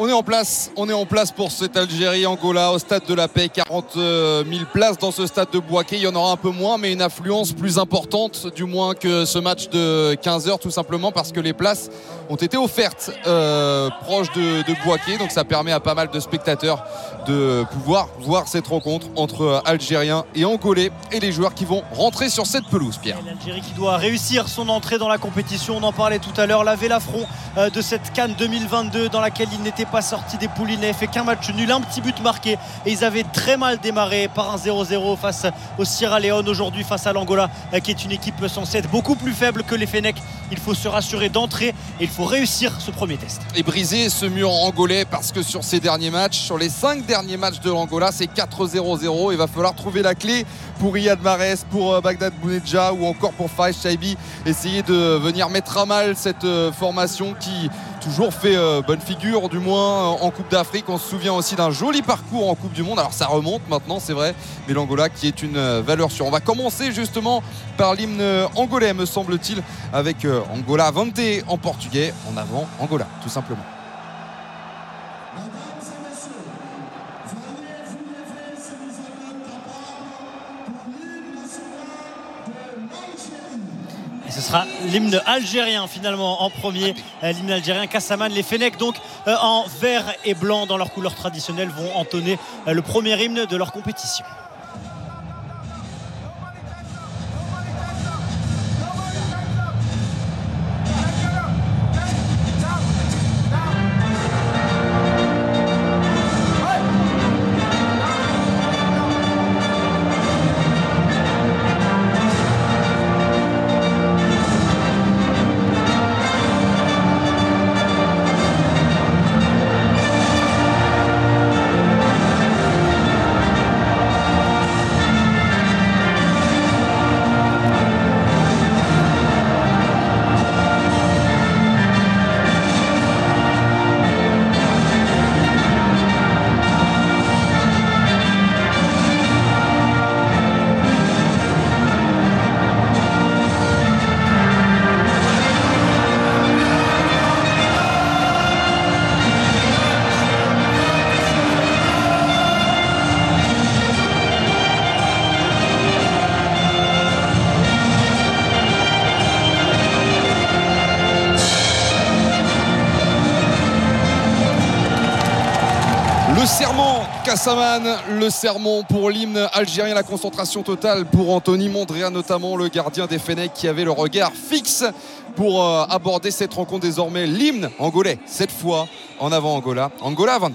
On est en place, pour cette Algérie-Angola au stade de la paix. 40 000 euh, places dans ce stade de Boaké. Il y en aura un peu moins, mais une affluence plus importante, du moins que ce match de 15 heures, tout simplement parce que les places ont été offertes euh, proches de, de. Donc ça permet à pas mal de spectateurs de pouvoir voir cette rencontre entre Algériens et Angolais et les joueurs qui vont rentrer sur cette pelouse, Pierre. L'Algérie qui doit réussir son entrée dans la compétition. On en parlait tout à l'heure. Laver l'affront euh, de cette Cannes 2022 dans laquelle il n'était pas sorti des poules. Fait qu'un match nul, un petit but marqué. Et ils avaient très mal démarré par un 0-0 face au Sierra Leone aujourd'hui, face à l'Angola, euh, qui est une équipe censée être beaucoup plus faible que les Fenech. Il faut se rassurer d'entrer et il faut réussir ce premier test. Et briser ce mur angolais parce que sur ces derniers matchs, sur les cinq derniers matchs de l'Angola, c'est 4-0-0. Il va falloir trouver la clé pour Riyad Mahrez, pour euh, Bagdad Bounedja ou encore pour Faïs Shaibi. Essayer de venir mettre à mal cette formation qui toujours fait euh, bonne figure, du moins en Coupe d'Afrique. On se souvient aussi d'un joli parcours en Coupe du Monde. Alors ça remonte maintenant, c'est vrai, mais l'Angola qui est une euh, valeur sûre. On va commencer justement par l'hymne angolais, me semble-t-il, avec euh, Angola Vante en portugais. En avant, Angola, tout simplement. Ce sera l'hymne algérien finalement en premier. Euh, l'hymne algérien Kassaman. Les Fenech donc euh, en vert et blanc dans leur couleur traditionnelle vont entonner euh, le premier hymne de leur compétition. Kassaman, le sermon pour l'hymne algérien, la concentration totale pour Anthony Mondria notamment le gardien des Fenech qui avait le regard fixe pour euh, aborder cette rencontre désormais. L'hymne angolais, cette fois en avant Angola. Angola 20.